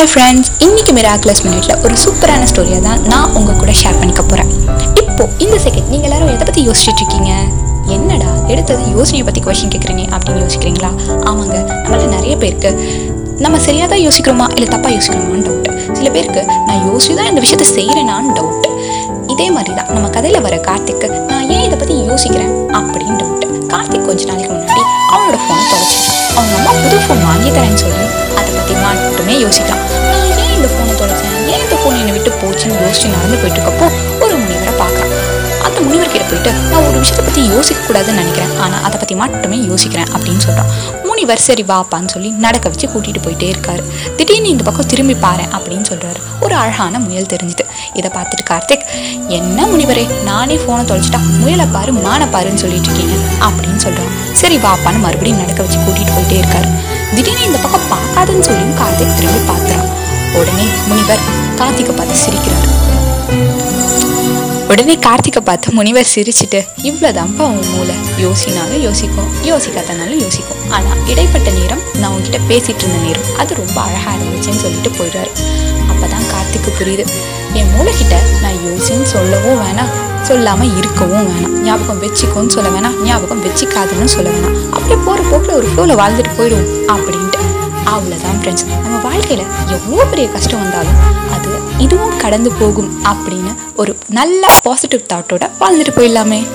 Hi friends இன்னைக்கு miraculous மினிட்ல ஒரு சூப்பரான ஸ்டோரியை தான் நான் உங்கள் கூட ஷேர் பண்ணிக்க போகிறேன் இப்போது இந்த செகண்ட் நீங்கள் எல்லாரும் எதை பற்றி யோசிச்சுட்டு இருக்கீங்க? என்னடா எடுத்தது யோசனையை பற்றி கொஷின் கேட்குறீங்க அப்படின்னு யோசிக்கிறீங்களா? ஆமாங்க நம்மள நிறைய பேருக்கு நம்ம சரியாக தான் யோசிக்கிறோமா இல்லை தப்பாக யோசிக்கிறோமான்னு டவுட் சில பேருக்கு நான் யோசிச்சு தான் இந்த விஷயத்த செய்கிறேனான்னு டவுட் இதே மாதிரி தான் நம்ம கதையில் வர கார்த்திக்கு நான் ஏன் இதை பற்றி யோசிக்கிறேன் அப்படின்னு டவுட் கார்த்திக் கொஞ்ச நாளைக்கு முன்னாடி அவனோட ஃபோன் தொலைச்சிட்டான். அவங்க அம்மா புது ஃபோன் வாங்கி தரேன்னு சொல்லி அதை பற்றி நான் ஏன் இந்த ஃபோனை தொலைச்சேன். ஏன் இந்த ஃபோன் என்னை விட்டு போச்சுன்னு யோசிச்சு நடந்து போயிட்டு இருக்கப்போ ஒரு முனிவரை பார்க்குறான். அந்த முனிவர்கிட்ட போயிட்டு நான் ஒரு விஷயத்தை பற்றி யோசிக்க கூடாதுன்னு நினைக்கிறேன். ஆனால் அதை பற்றி மட்டுமே யோசிக்கிறேன் அப்படின்னு சொல்கிறான் முனிவர் சரி வாப்பான்னு சொல்லி நடக்க வச்சு கூட்டிகிட்டு போயிட்டே இருக்காரு. திடீர்னு இந்த பக்கம் திரும்பி பாரு அப்படின்னு சொல்கிறாரு ஒரு அழகான முயல் தெரிஞ்சுது. இதை பார்த்துட்டு கார்த்திக் என்ன முனிவரே நானே ஃபோனை தொலைச்சிட்டா முயலை பாரு மானை பாருன்னு சொல்லிட்டு இருக்கீங்க அப்படின்னு சொல்கிறான் சரி வாப்பான்னு மறுபடியும் நடக்க வச்சு கூட்டிகிட்டு போயிட்டே இருக்காரு. திடீர்னு இந்த பக்கம் பார்க்காதுன்னு சொல்லியும் கார்த்திக் திரும்பி பார்த்துறான் உடனே முனிவர் கார்த்திகை பார்த்து சிரிக்கிறார். உடனே கார்த்திகை பார்த்து முனிவர் சிரிச்சிட்டு இவ்வளோதான்ப்பா உன் மூளை. யோசினாலும் யோசிக்கும் யோசிக்காதனாலும் யோசிக்கும். ஆனால் இடைப்பட்ட நேரம் நான் உங்ககிட்ட பேசிட்டு இருந்த நேரம். அது ரொம்ப அழகாக இருந்துச்சுன்னு சொல்லிட்டு போயிடுறாரு. அப்போ தான் கார்த்திக்கு புரியுது என் மூளைக்கிட்ட நான் யோசின்னு சொல்லவும் வேணாம். சொல்லாமல் இருக்கவும் வேணாம். ஞாபகம் வச்சுக்கோன்னு சொல்ல வேணாம். ஞாபகம் வச்சுக்காதுன்னு சொல்ல வேணாம். அப்படியே போகிற போக்கில் ஒரு ஃப்ளோவில் வாழ்ந்துட்டு போயிடுவோம் அப்படின்ட்டு. அவ்வளோதான் ஃப்ரெண்ட்ஸ் நம்ம வாழ்க்கையில் எவ்வளோ பெரிய கஷ்டம் வந்தாலும் அது இதுவும் கடந்து போகும் அப்படின்னு ஒரு நல்ல பாசிட்டிவ் தாட்டோட வாழ்ந்துட்டு போயிடலாமே.